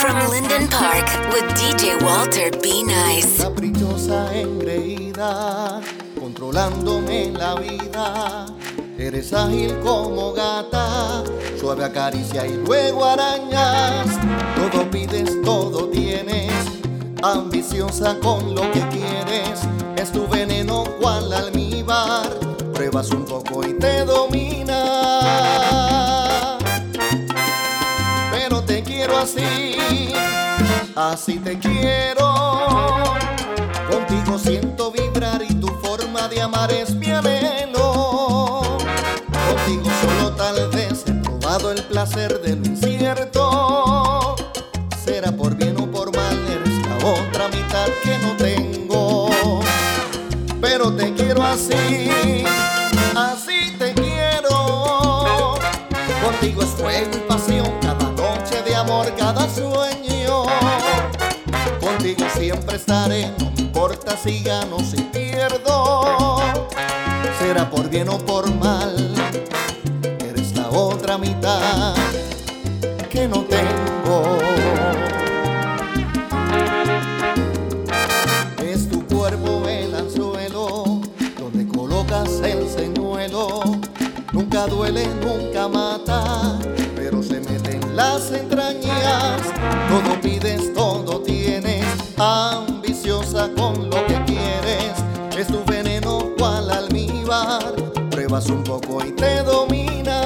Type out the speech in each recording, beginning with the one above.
From Linden Park with DJ Walter Be Nice. Caprichosa, engreída, controlándome la vida. Eres ágil como gata, suave acaricia y luego arañas. Todo pides, todo tienes, ambiciosa con lo que quieres. Es tu veneno cual almíbar, pruebas un poco y te domina. Así te quiero. Contigo siento vibrar y tu forma de amar es mi anhelo. Contigo solo tal vez he probado el placer de lo incierto. Será por bien o por mal, eres la otra mitad que no tengo. Pero te quiero así, así te quiero. Contigo es fuego no importa si gano, si pierdo. Será por bien o por mal, eres la otra mitad que no tengo. Es tu cuerpo el anzuelo, donde colocas el señuelo. Nunca duele, nunca mata, pero se mete en las entrañas. Todo pides, un poco y te domina.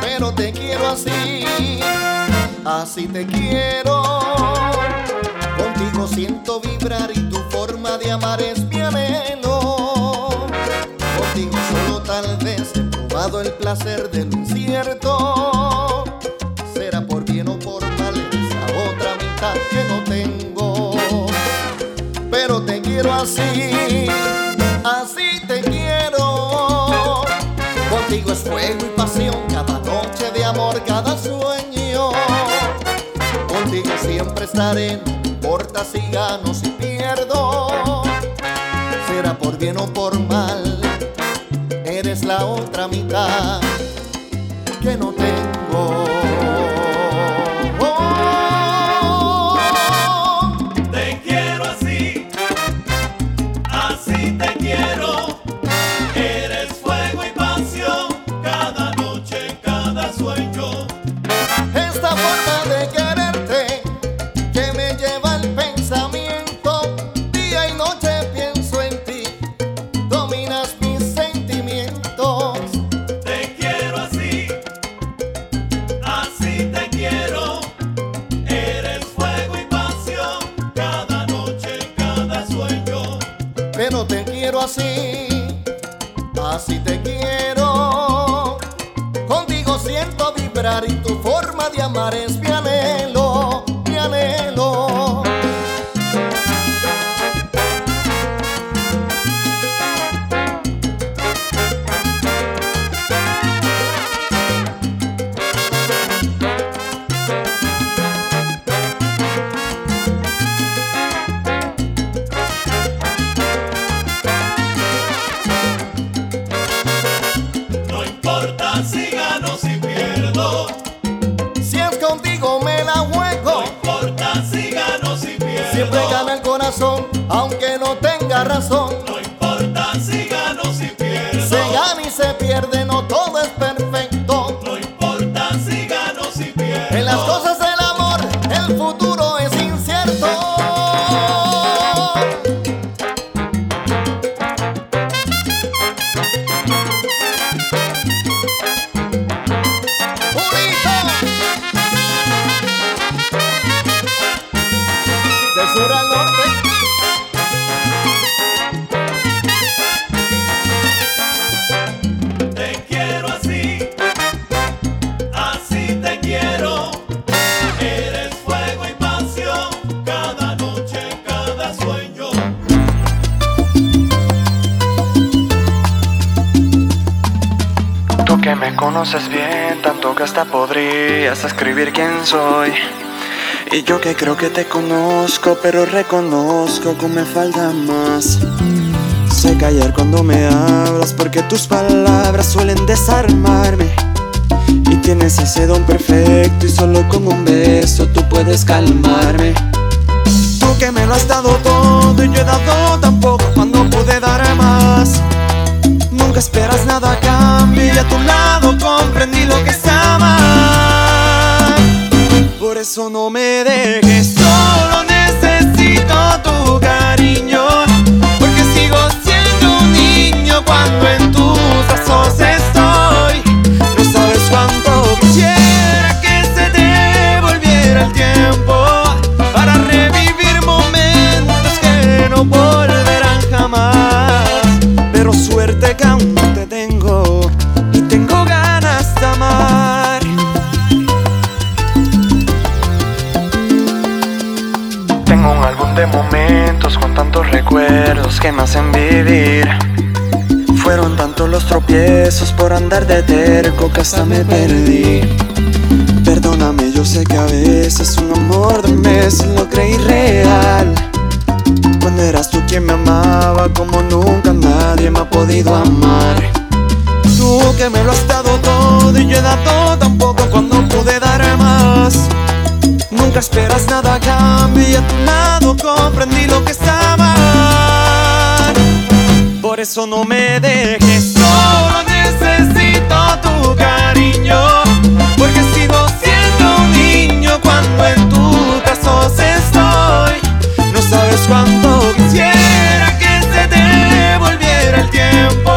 Pero te quiero así, así te quiero. Contigo siento vibrar y tu forma de amar es mi anhelo. Contigo solo tal vez he probado el placer de lo incierto. Será por bien o por mal esa otra mitad que no tengo. Pero te quiero así Es fuego y pasión, cada noche de amor, cada sueño. Contigo siempre estaré, no importa si gano, si pierdo. Será por bien o por mal, eres la otra mitad Esta forma pero reconozco que me falta más. Sé callar cuando me hablas, porque tus palabras suelen desarmarme. Y Tienes ese don perfecto y solo con un beso tú puedes calmarme. Tú que me lo has dado todo y yo he dado tan poco cuando pude dar más. Nunca esperas nada a cambio y a tu lado comprendí lo que es amar. Por eso no me dejes tengo y tengo ganas de amar. Tengo un álbum de momentos con tantos recuerdos que me hacen vivir. Tantos los tropiezos por andar de terco que hasta me perdí. Perdóname, yo sé que a veces un amor de meses lo creí real. Cuando eras tú quien me amaba como nunca nadie me ha podido amar. Tú que me lo has dado todo y yo he dado cuando pude dar más. Nunca esperas nada a cambio y a tu lado comprendí lo que es amar. Por eso no me dejes solo, necesito tu cariño. Porque sigo siendo un niño cuando en tus brazos estoy. No sabes cuánto quisiera que se devolviera el tiempo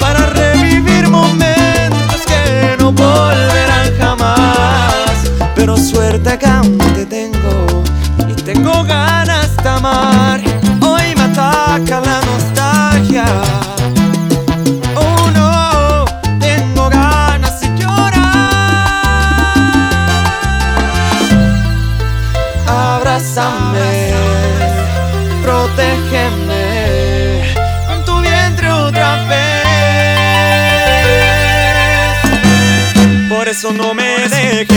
para revivir momentos que no volverán jamás. Pero suerte que eso no me dejes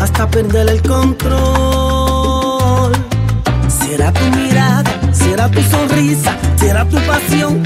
Hasta perder el control. Será tu mirada, será tu sonrisa, será tu pasión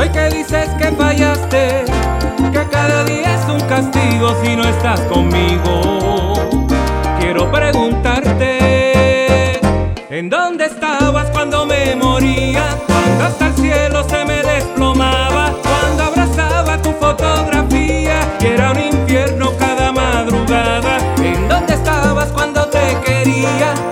hoy que dices que fallaste, que cada día es un castigo si no estás conmigo, quiero preguntarte, ¿en dónde estabas cuando me moría? Cuando hasta el cielo se me desplomaba, cuando abrazaba tu fotografía y era un infierno cada madrugada, ¿en dónde estabas cuando te quería?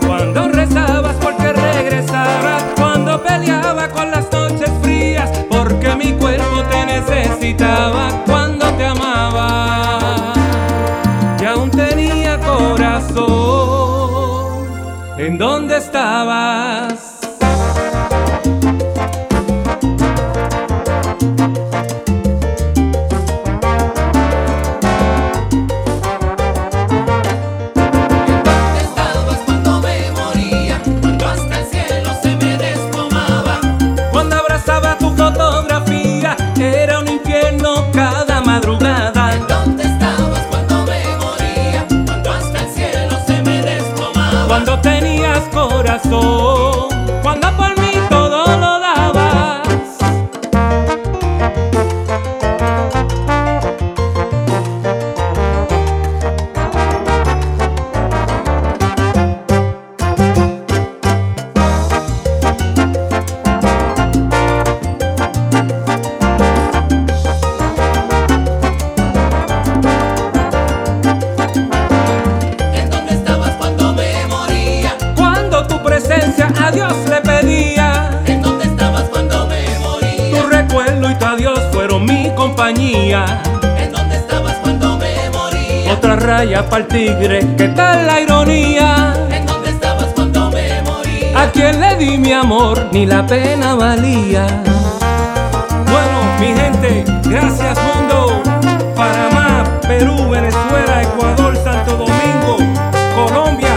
gritaba cuando te amaba y aún tenía corazón. ¿En dónde estabas? corazón. para tigre, ¿qué tal la ironía? ¿En dónde estabas cuando me moría? A quién le di mi amor, ni la pena valía. Bueno, mi gente, gracias mundo. Panamá, Perú, Venezuela, Ecuador, Santo Domingo, Colombia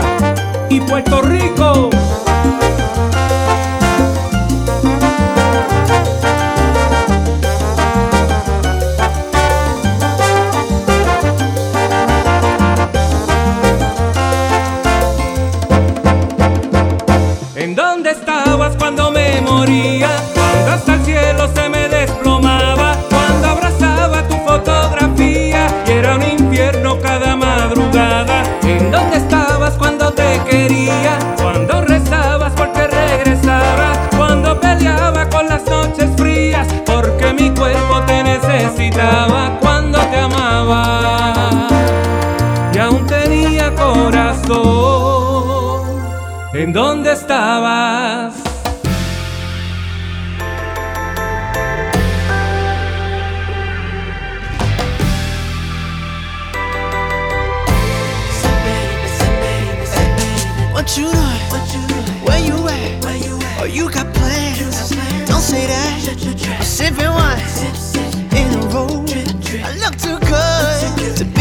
y Puerto Rico. ¿En dónde estabas? What you doing? Where you at? Oh, you got plans? Don't say that. I'm sipping wine in a row. I look too good to be.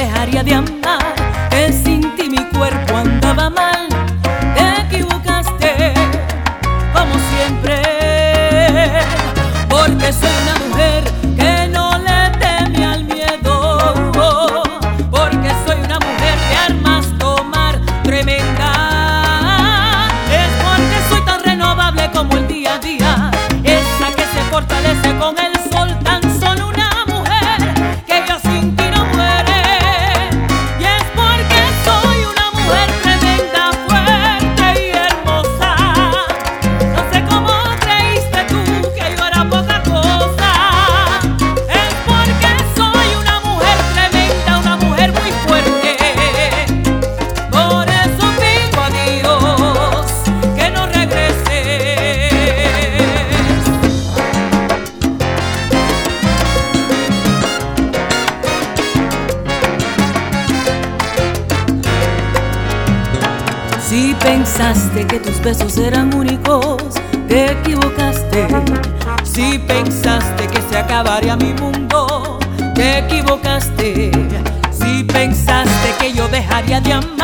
Dejaría de amar, pensaste que tus besos eran únicos, te equivocaste. Si pensaste que se acabaría mi mundo, te equivocaste. Si pensaste que yo dejaría de amar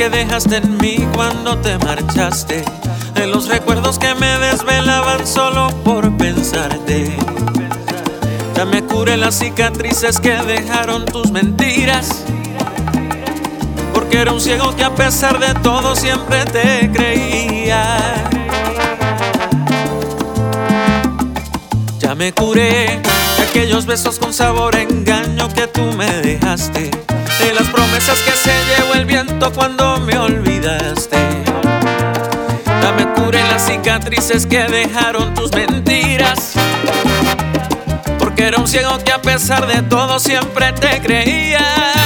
que dejaste en mí cuando te marchaste, de los recuerdos que me desvelaban solo por pensarte. Ya me curé las cicatrices que dejaron tus mentiras, porque era un ciego que a pesar de todo siempre te creía. Ya me curé de aquellos besos con sabor engaño que tú me dejaste que se llevó el viento cuando me olvidaste. Dame cura en las cicatrices que dejaron tus mentiras. Porque era un ciego que a pesar de todo siempre te creía.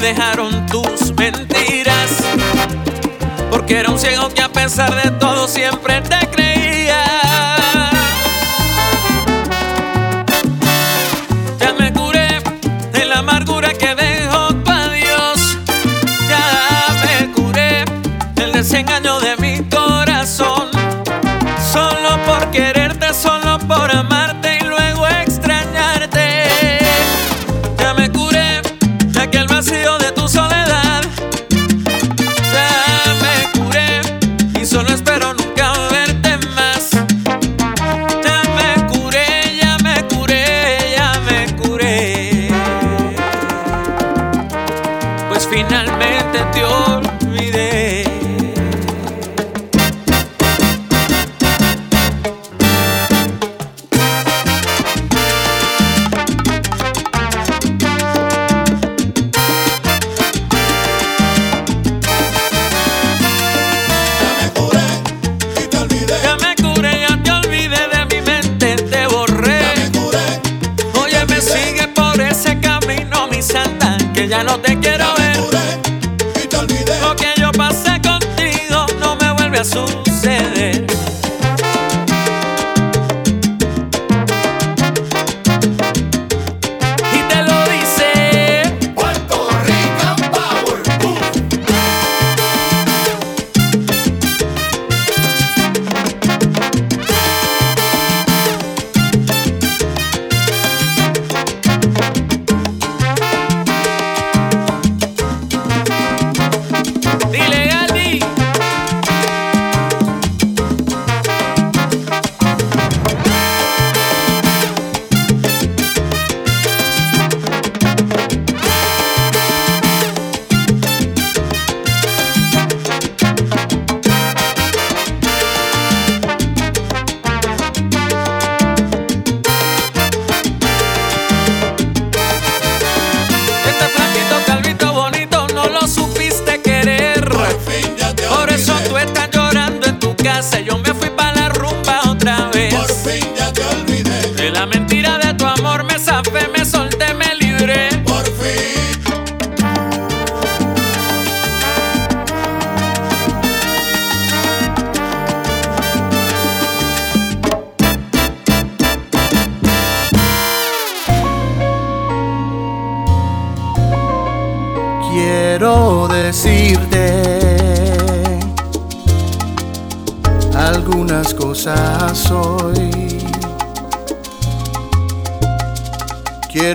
dejaron tus mentiras. Porque era un ciego que a pesar de todo siempre te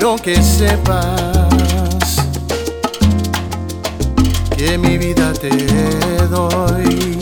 Quiero que sepas que mi vida te doy.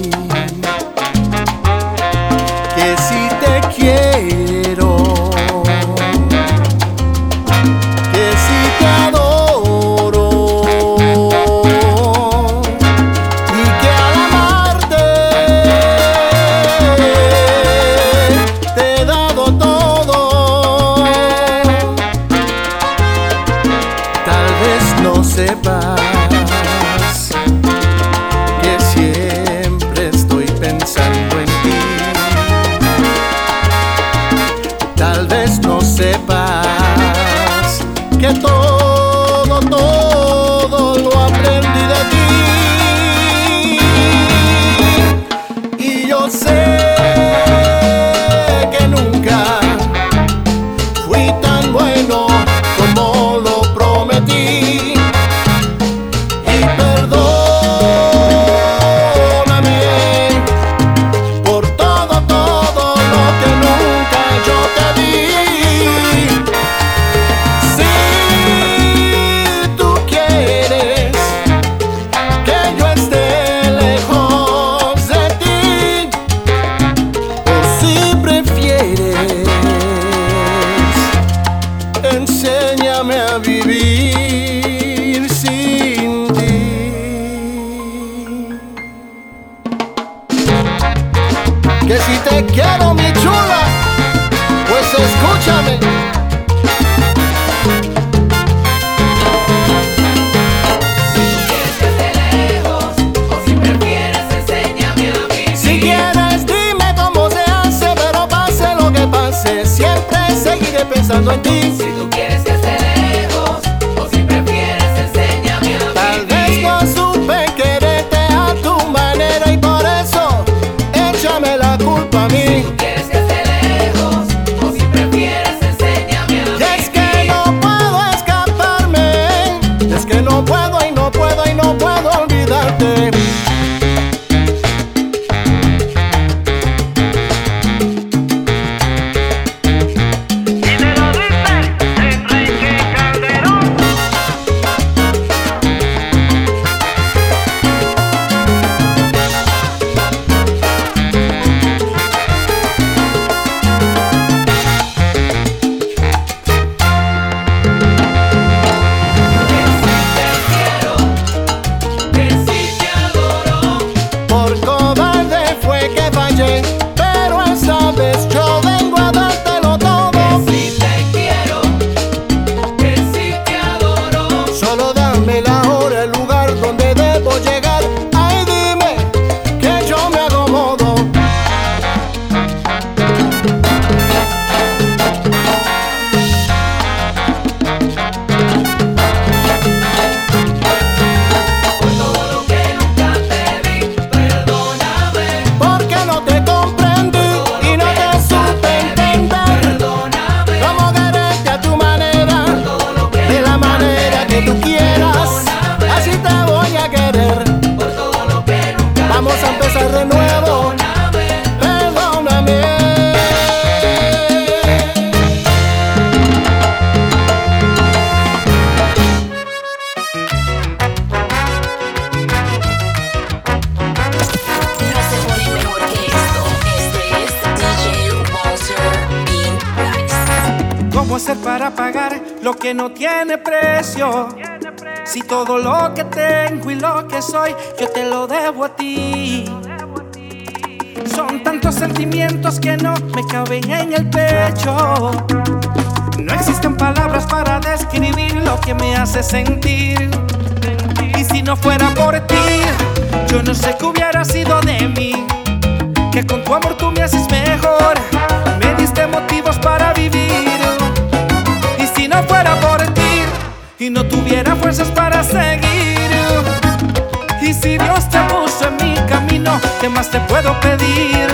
Te puedo pedir?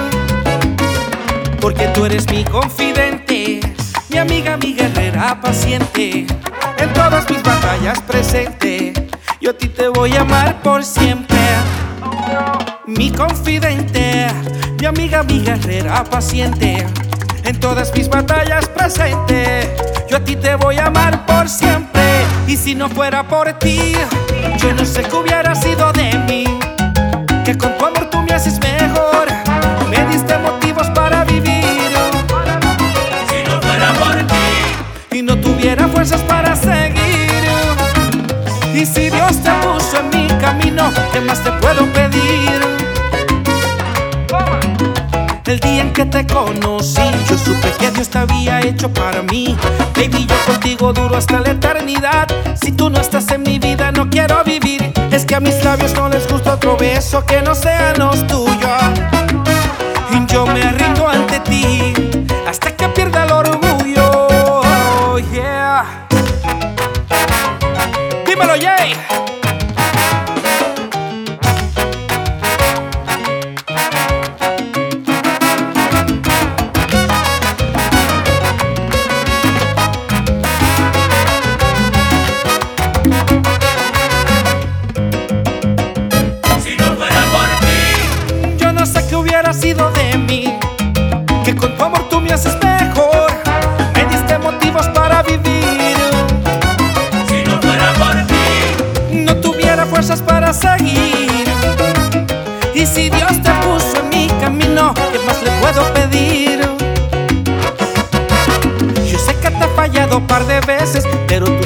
Porque tú eres mi confidente, mi amiga, mi guerrera paciente. En todas mis batallas presente, yo a ti te voy a amar por siempre. Mi confidente, mi amiga, mi guerrera paciente. En todas mis batallas presente, yo a ti te voy a amar por siempre. Y si no fuera por ti, yo no sé qué hubiera sido de mí. Mejor. Me diste motivos para vivir. Si no fuera por ti, Y no tuviera fuerzas para seguir. Y si Dios te puso en mi camino, ¿qué más te puedo pedir? El día en que te conocí, yo supe que Dios te había hecho para mí. Baby, yo contigo duro hasta la eternidad. Si tú no estás en mi vida, no quiero vivir. Es que a mis labios no les gusta otro beso que no sean los tuyos. Y yo me rindo ante ti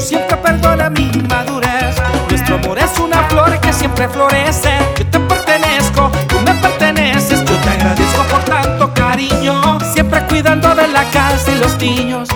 siempre perdona mi madurez. Nuestro amor es una flor que siempre florece. Yo te pertenezco, tú me perteneces. Yo te agradezco por tanto cariño, siempre cuidando de la casa y los niños.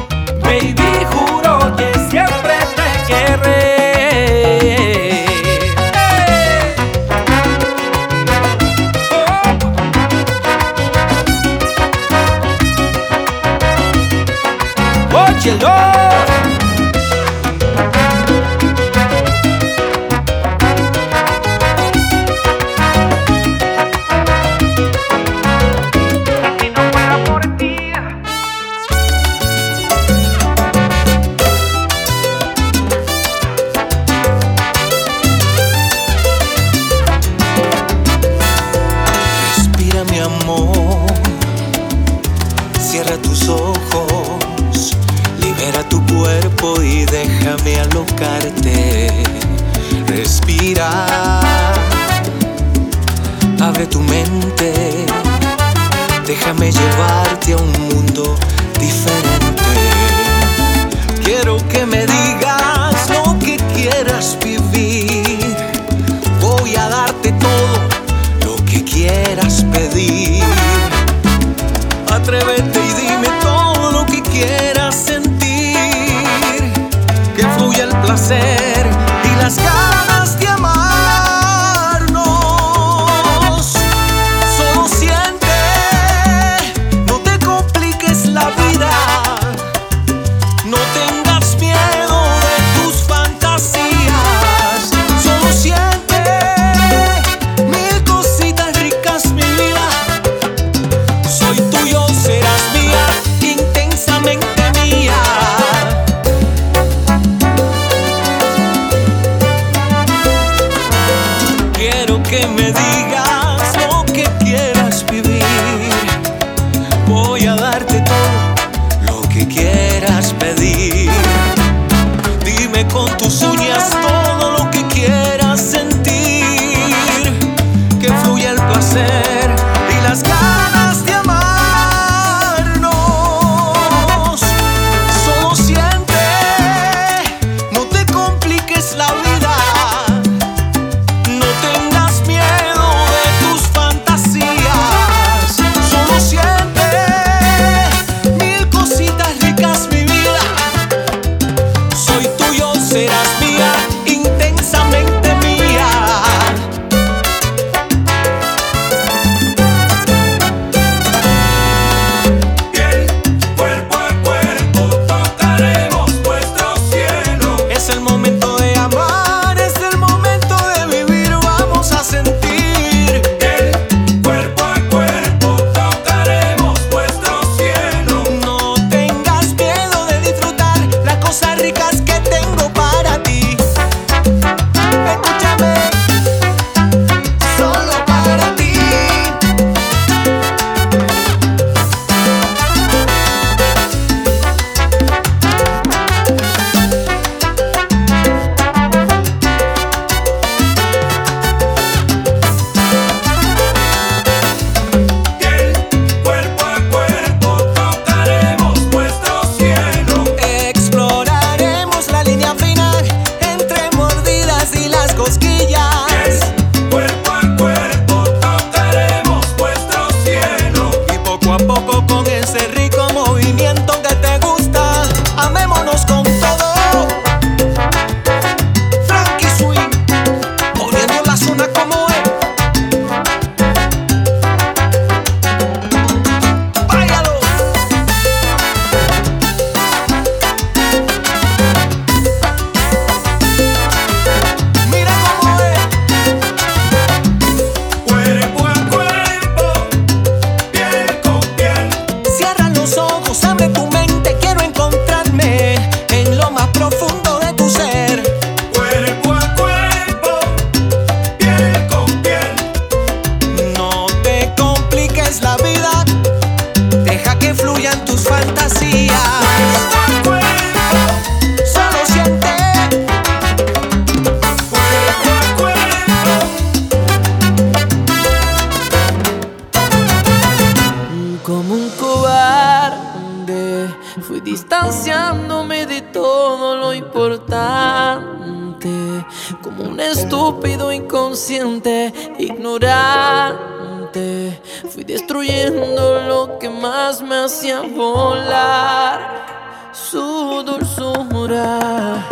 Fui destruyendo lo que más me hacía volar. Su dulzura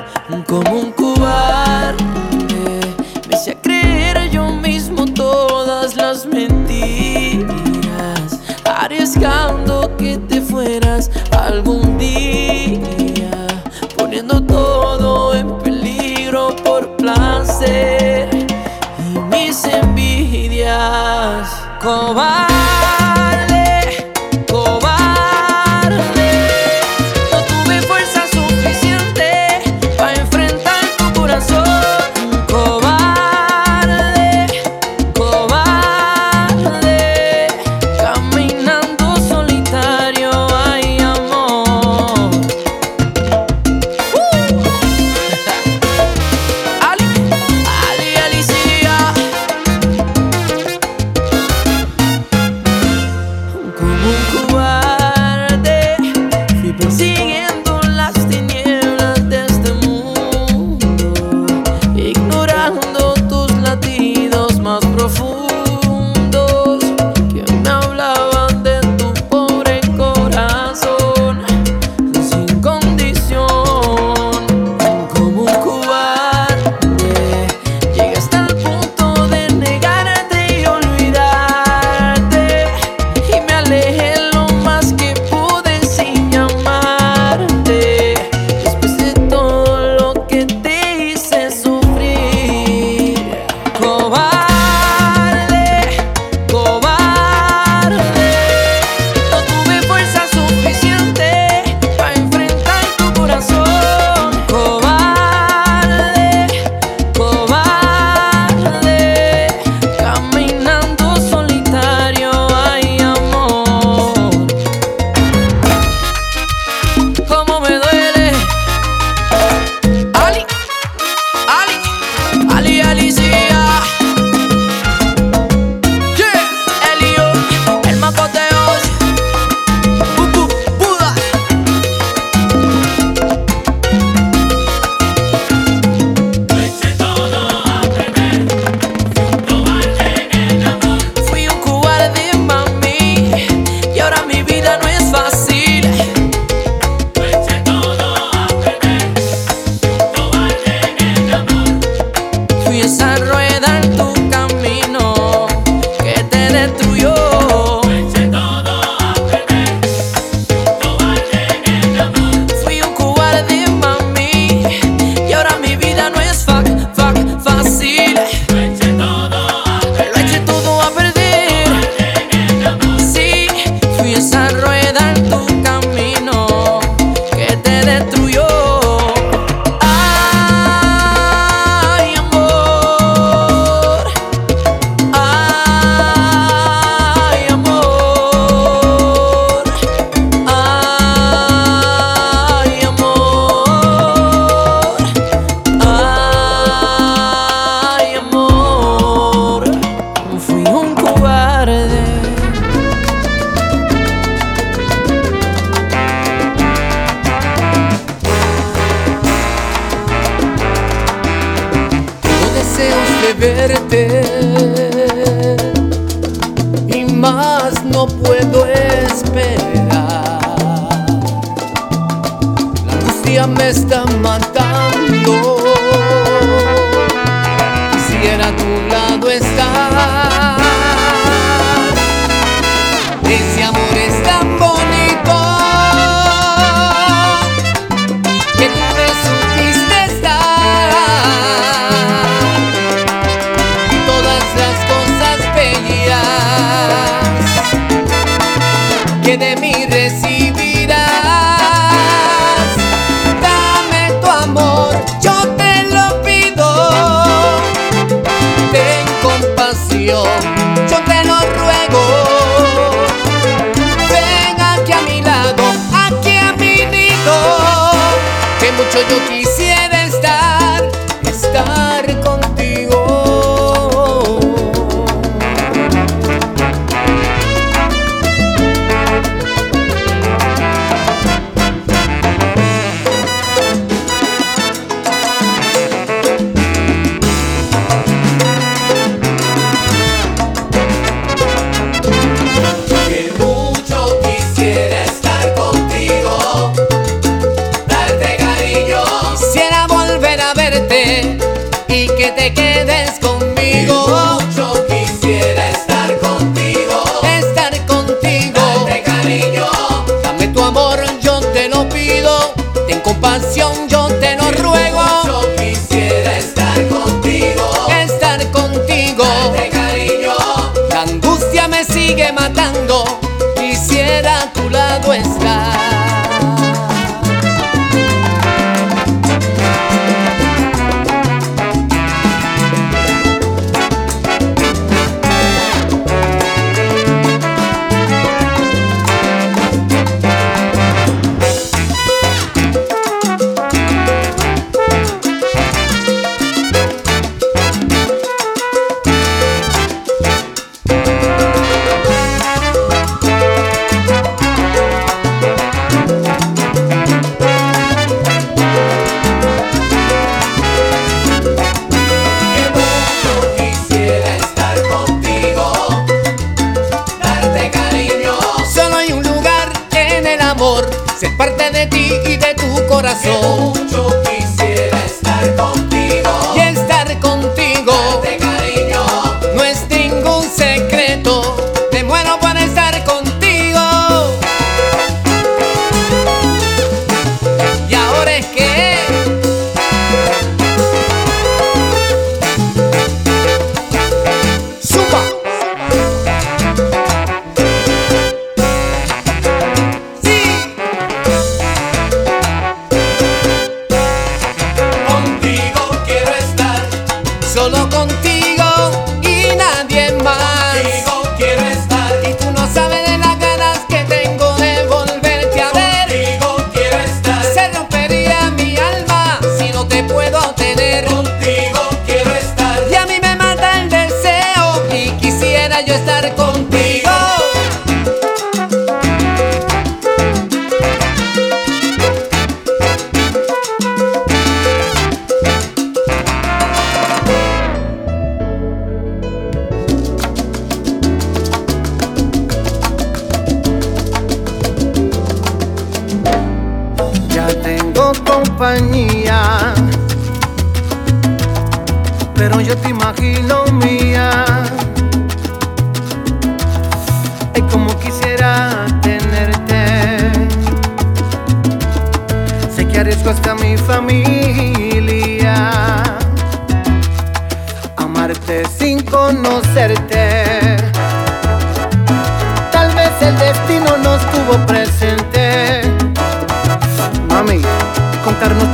como un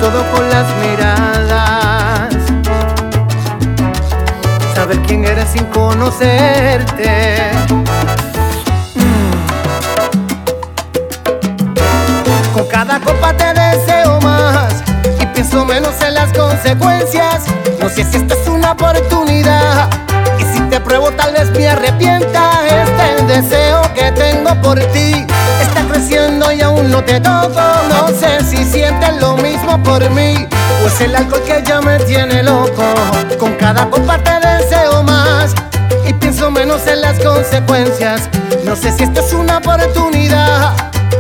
todo con las miradas. Saber quién eres sin conocerte. Mm. Con cada copa te deseo más y pienso menos en las consecuencias. No sé si esta es una oportunidad y si te pruebo tal vez me arrepienta. Este es deseo que tengo por ti. Aún no te toco. No sé si sientes lo mismo por mí o es el alcohol que ya me tiene loco. Con cada copa te deseo más y pienso menos en las consecuencias. No sé si esto es una oportunidad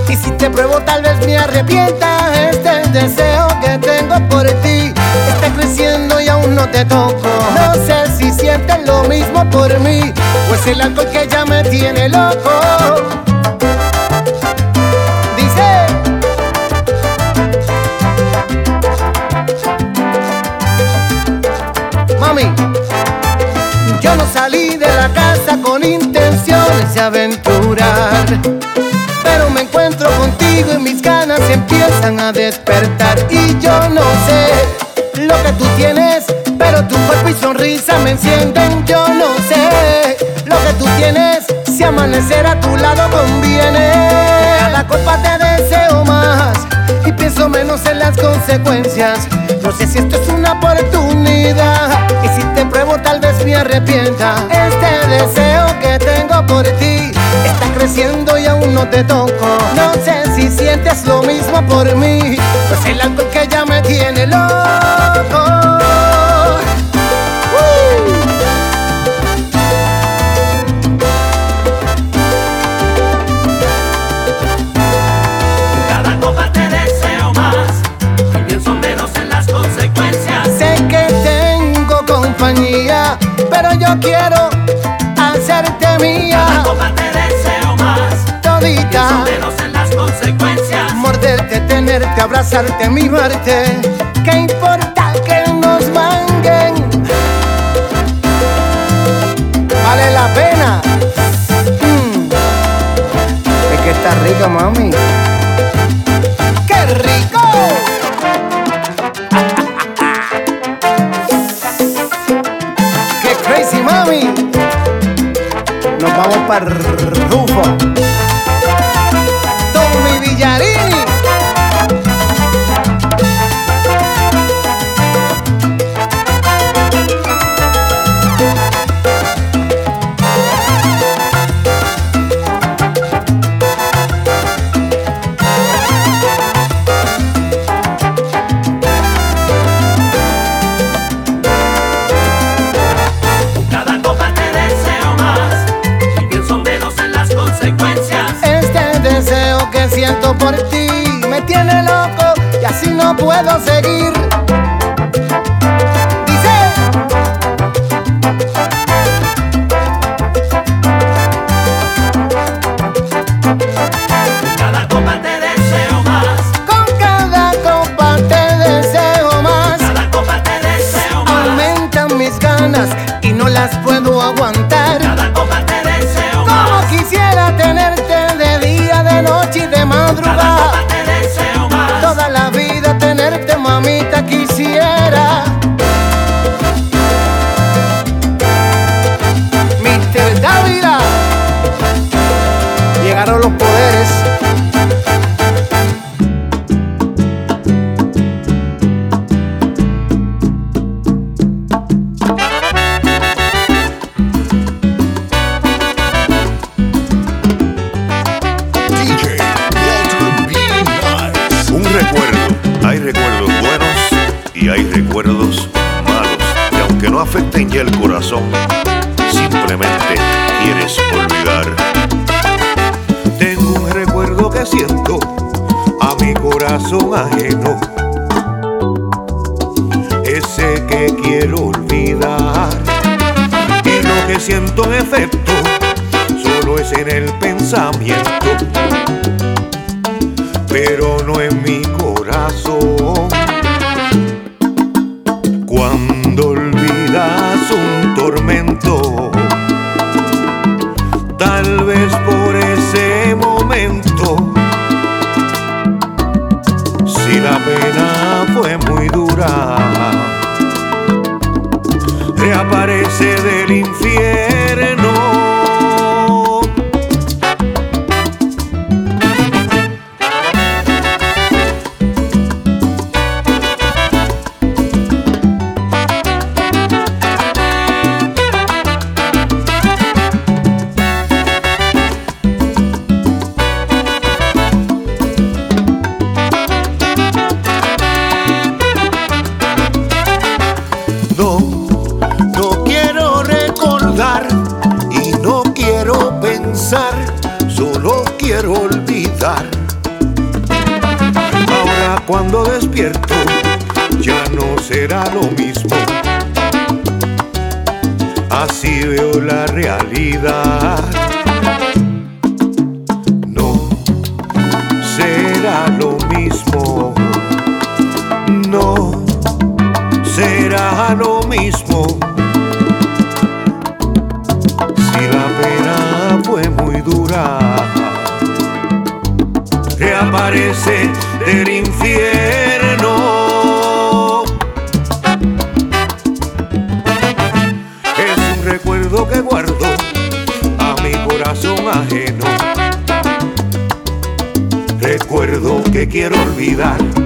y si te pruebo tal vez me arrepienta. Este es deseo que tengo por ti. Está creciendo y aún no te toco. No sé si sientes lo mismo por mí. Pues el alcohol que ya me tiene loco. Yo no salí de la casa con intenciones de aventurar. Pero me encuentro contigo y mis ganas empiezan a despertar. Y yo no sé lo que tú tienes, pero tu cuerpo y sonrisa me encienden. Yo no sé lo que tú tienes, si amanecer a tu lado conviene. Cada copa te deseo más y pienso menos en las consecuencias. No sé si esto es una oportunidad y si te pruebo tal vez me arrepienta. Este deseo que tengo por ti está creciendo y aún no te toco. No sé si sientes lo mismo por mí, pues el alcohol que ya me tiene loco. Yo quiero hacerte mía. Cada copa te deseo más Todita. menos en las consecuencias. Morderte, tenerte, abrazarte, mimarte. ¿Qué importa que nos manguen? Vale la pena. Mm. Es que está rico, mami. ¡Qué rico! Nos vamos para Rufo. Tommy Villarini. así veo la realidad. No será lo mismo, no será lo mismo. Si la pena fue muy dura, reaparece del infierno. recuerdo que quiero olvidar.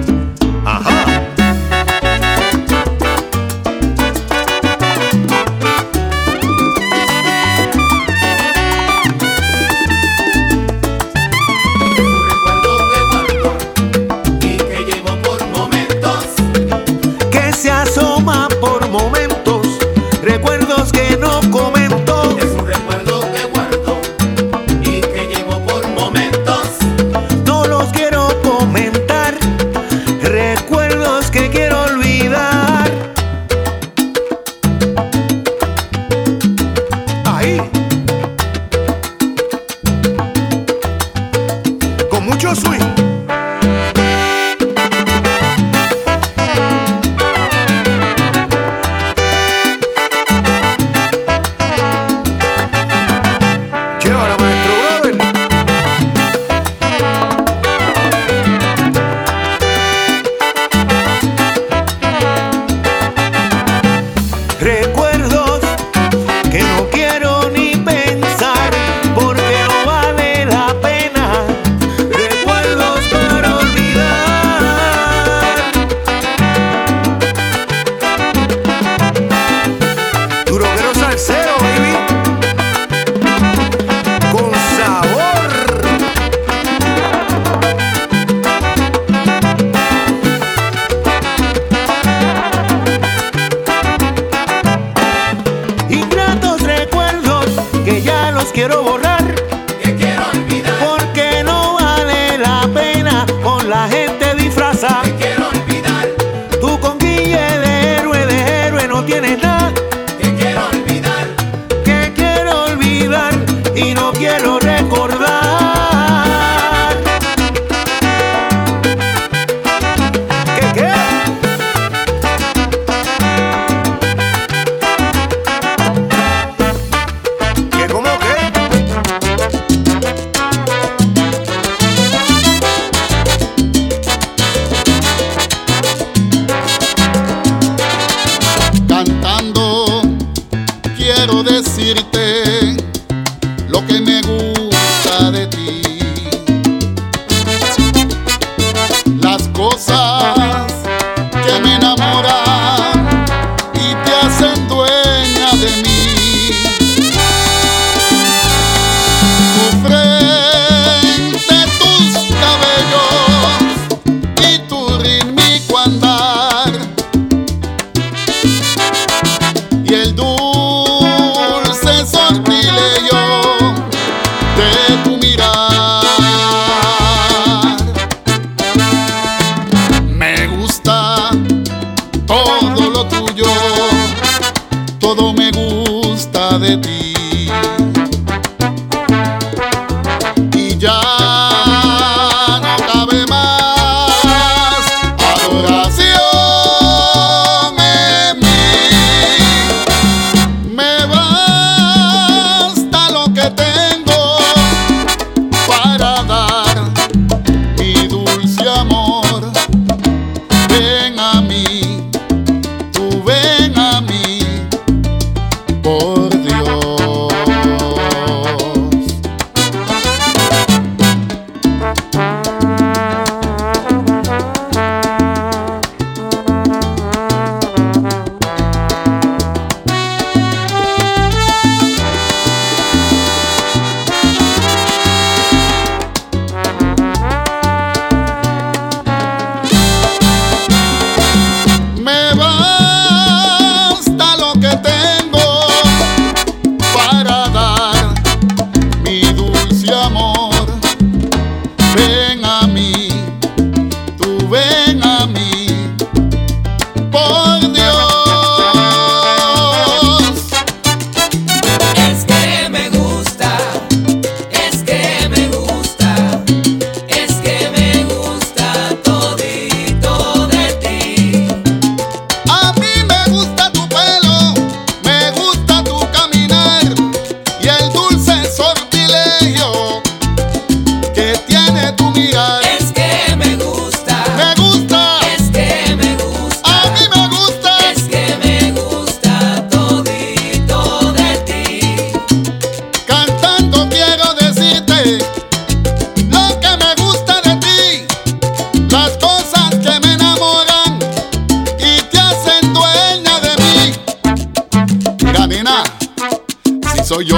soy yo,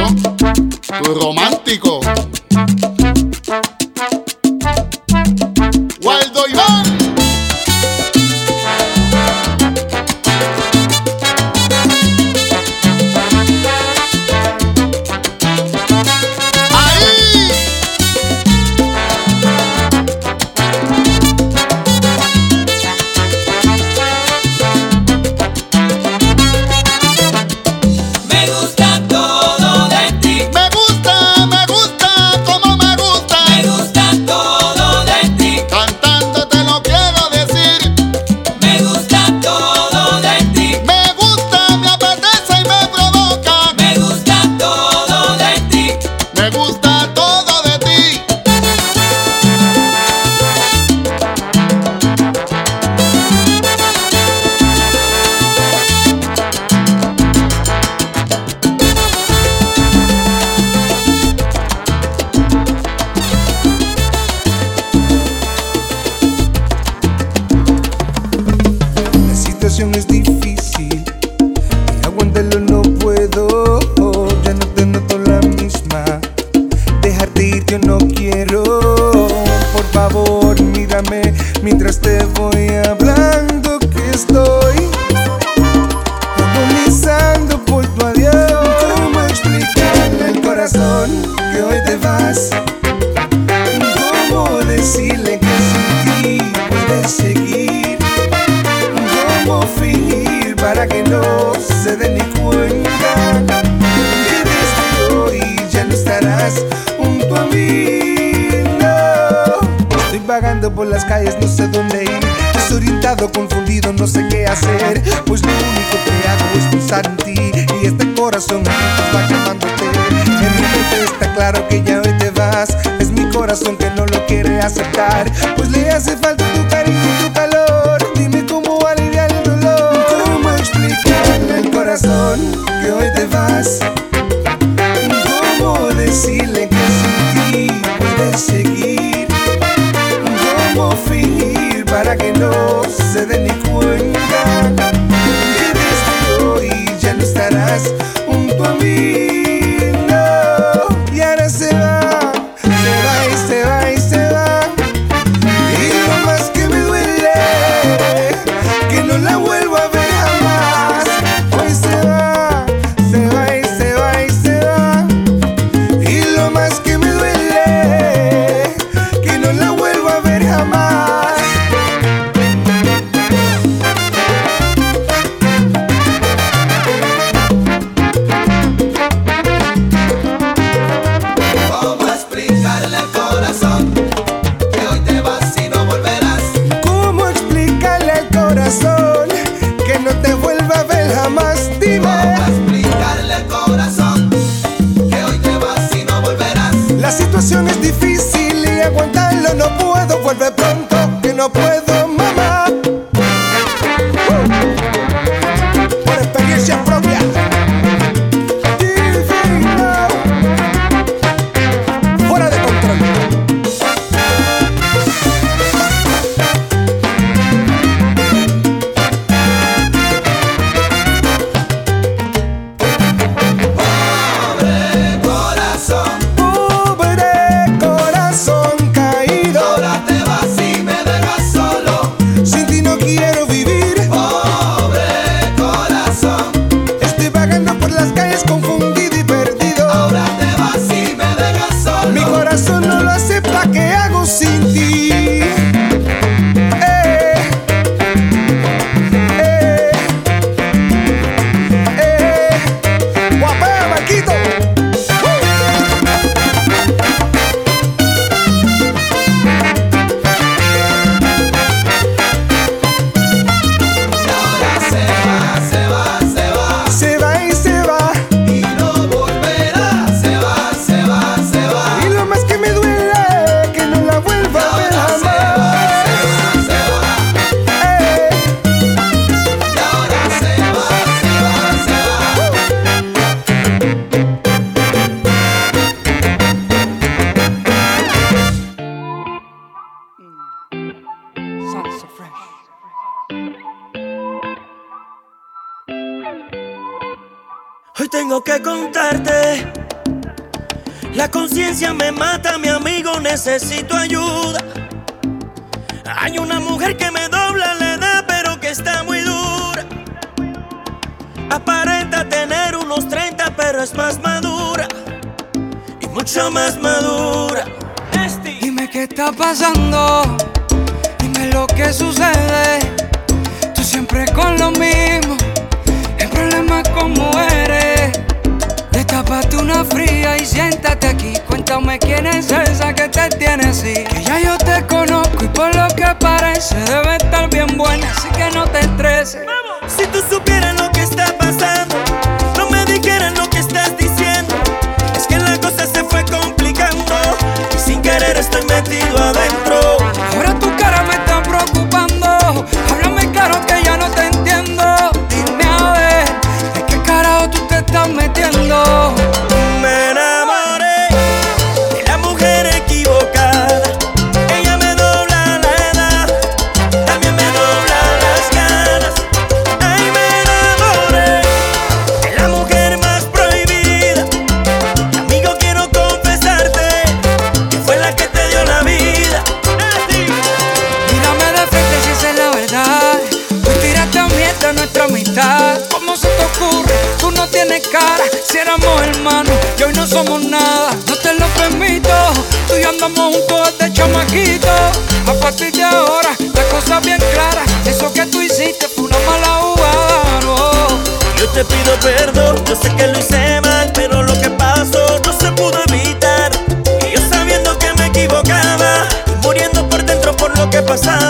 tu romántico. Estoy metido adentro. Yo sé que lo hice mal, pero lo que pasó no se pudo evitar. Y yo sabiendo que me equivocaba, muriendo por dentro por lo que pasaba.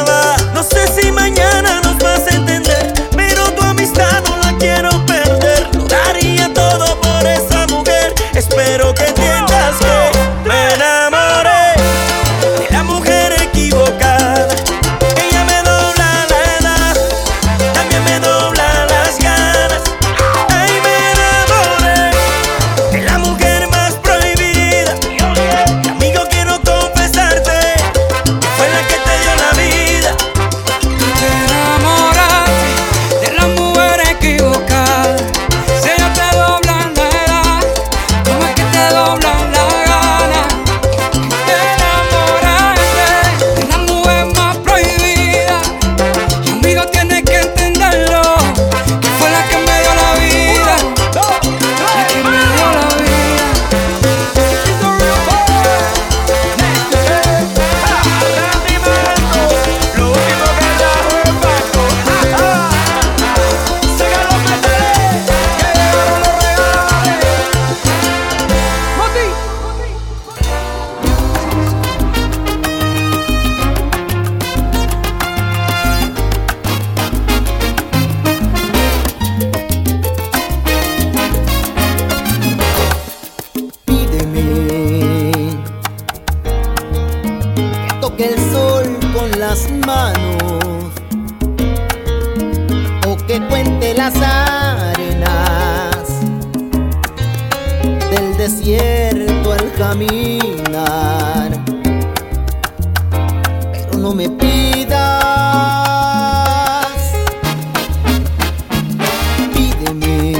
comigo.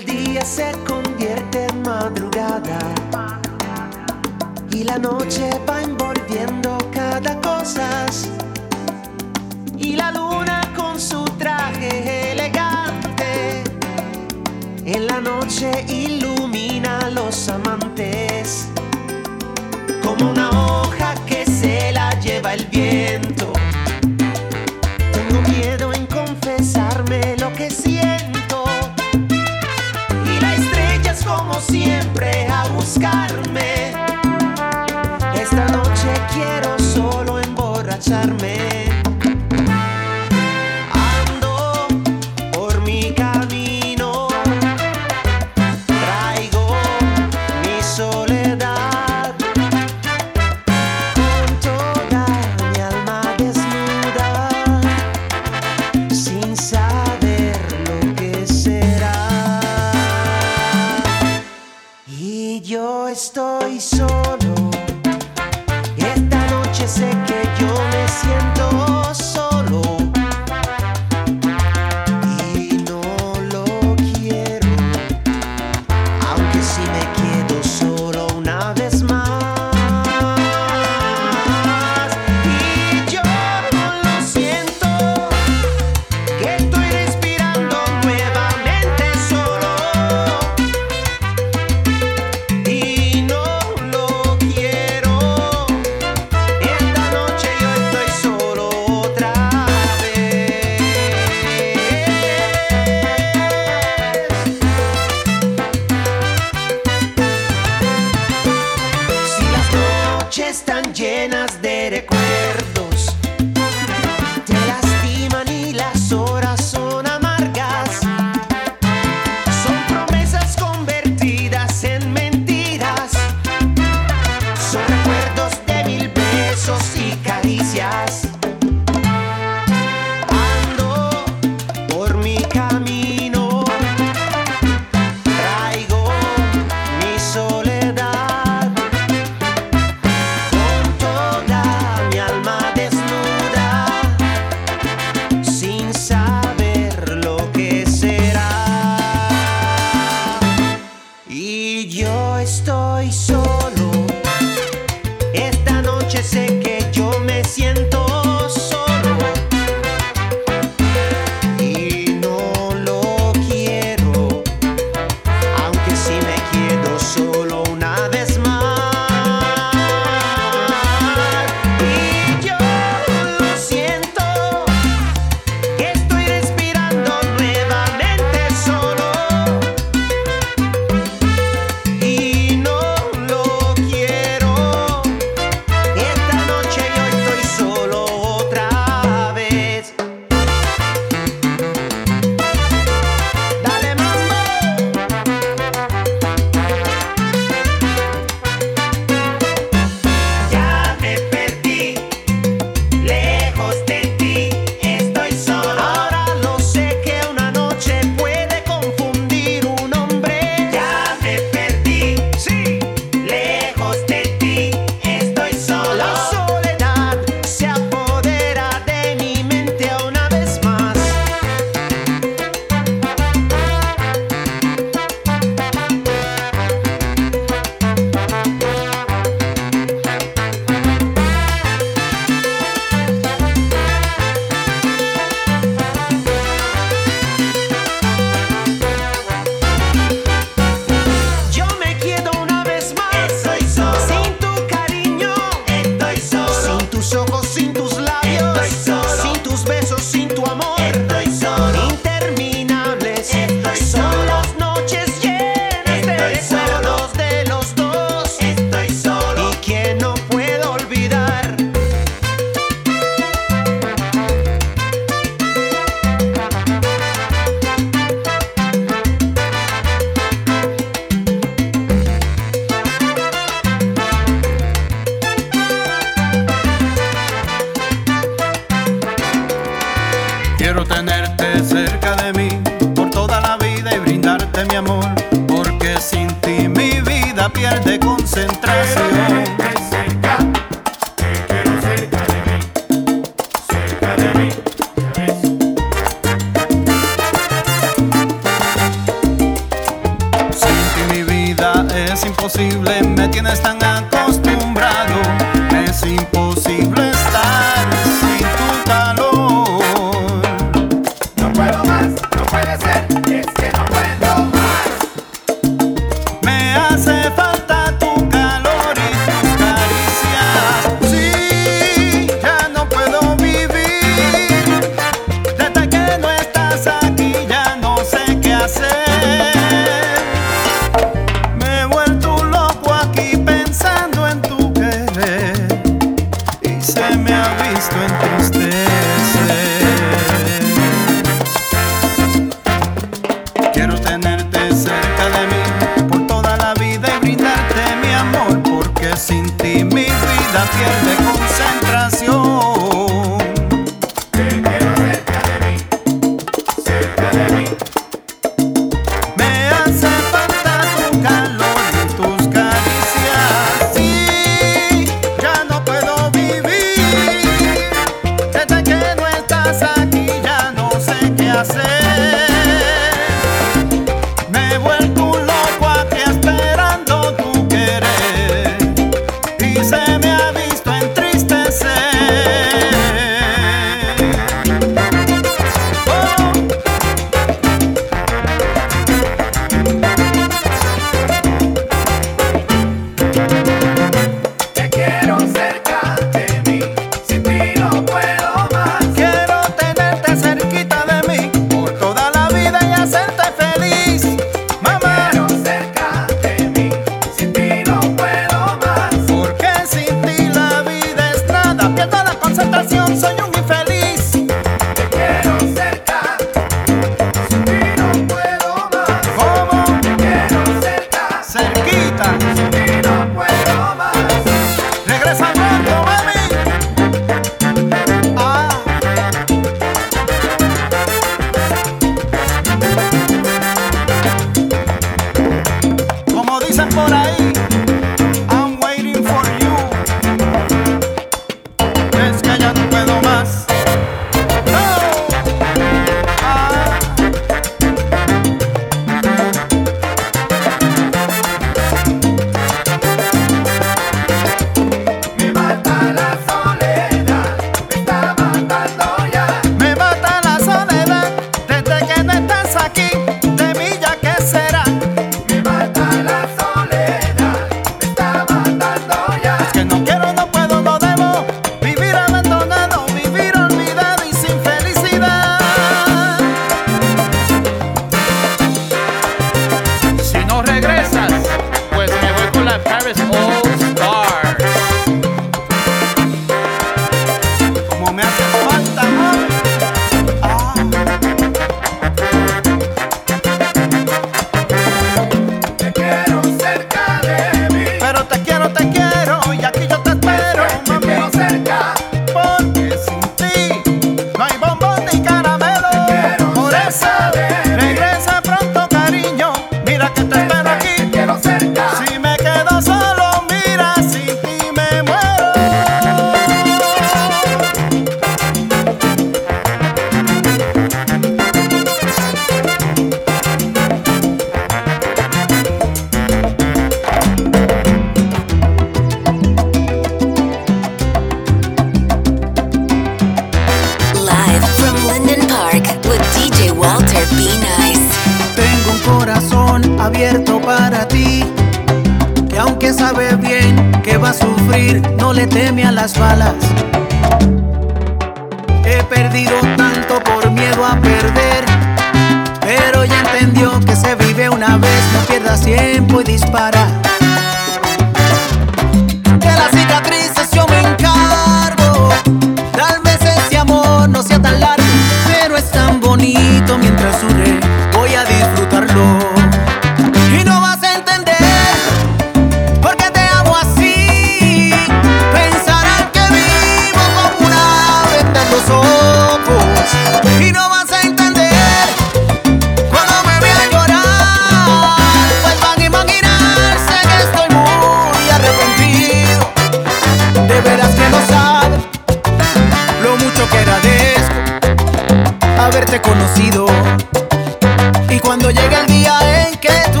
el día en que tú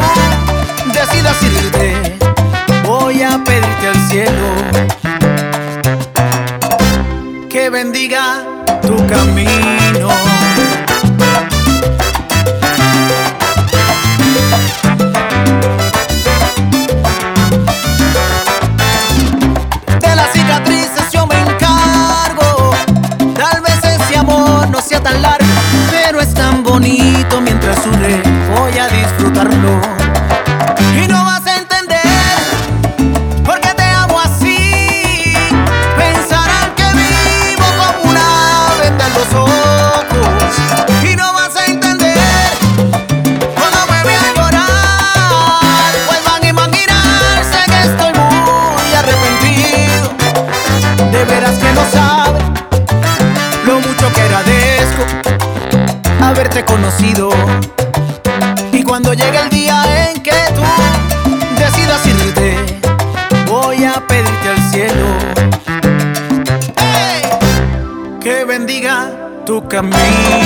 decidas irte, voy a pedirte al cielo que bendiga tu camino. mano. a mim.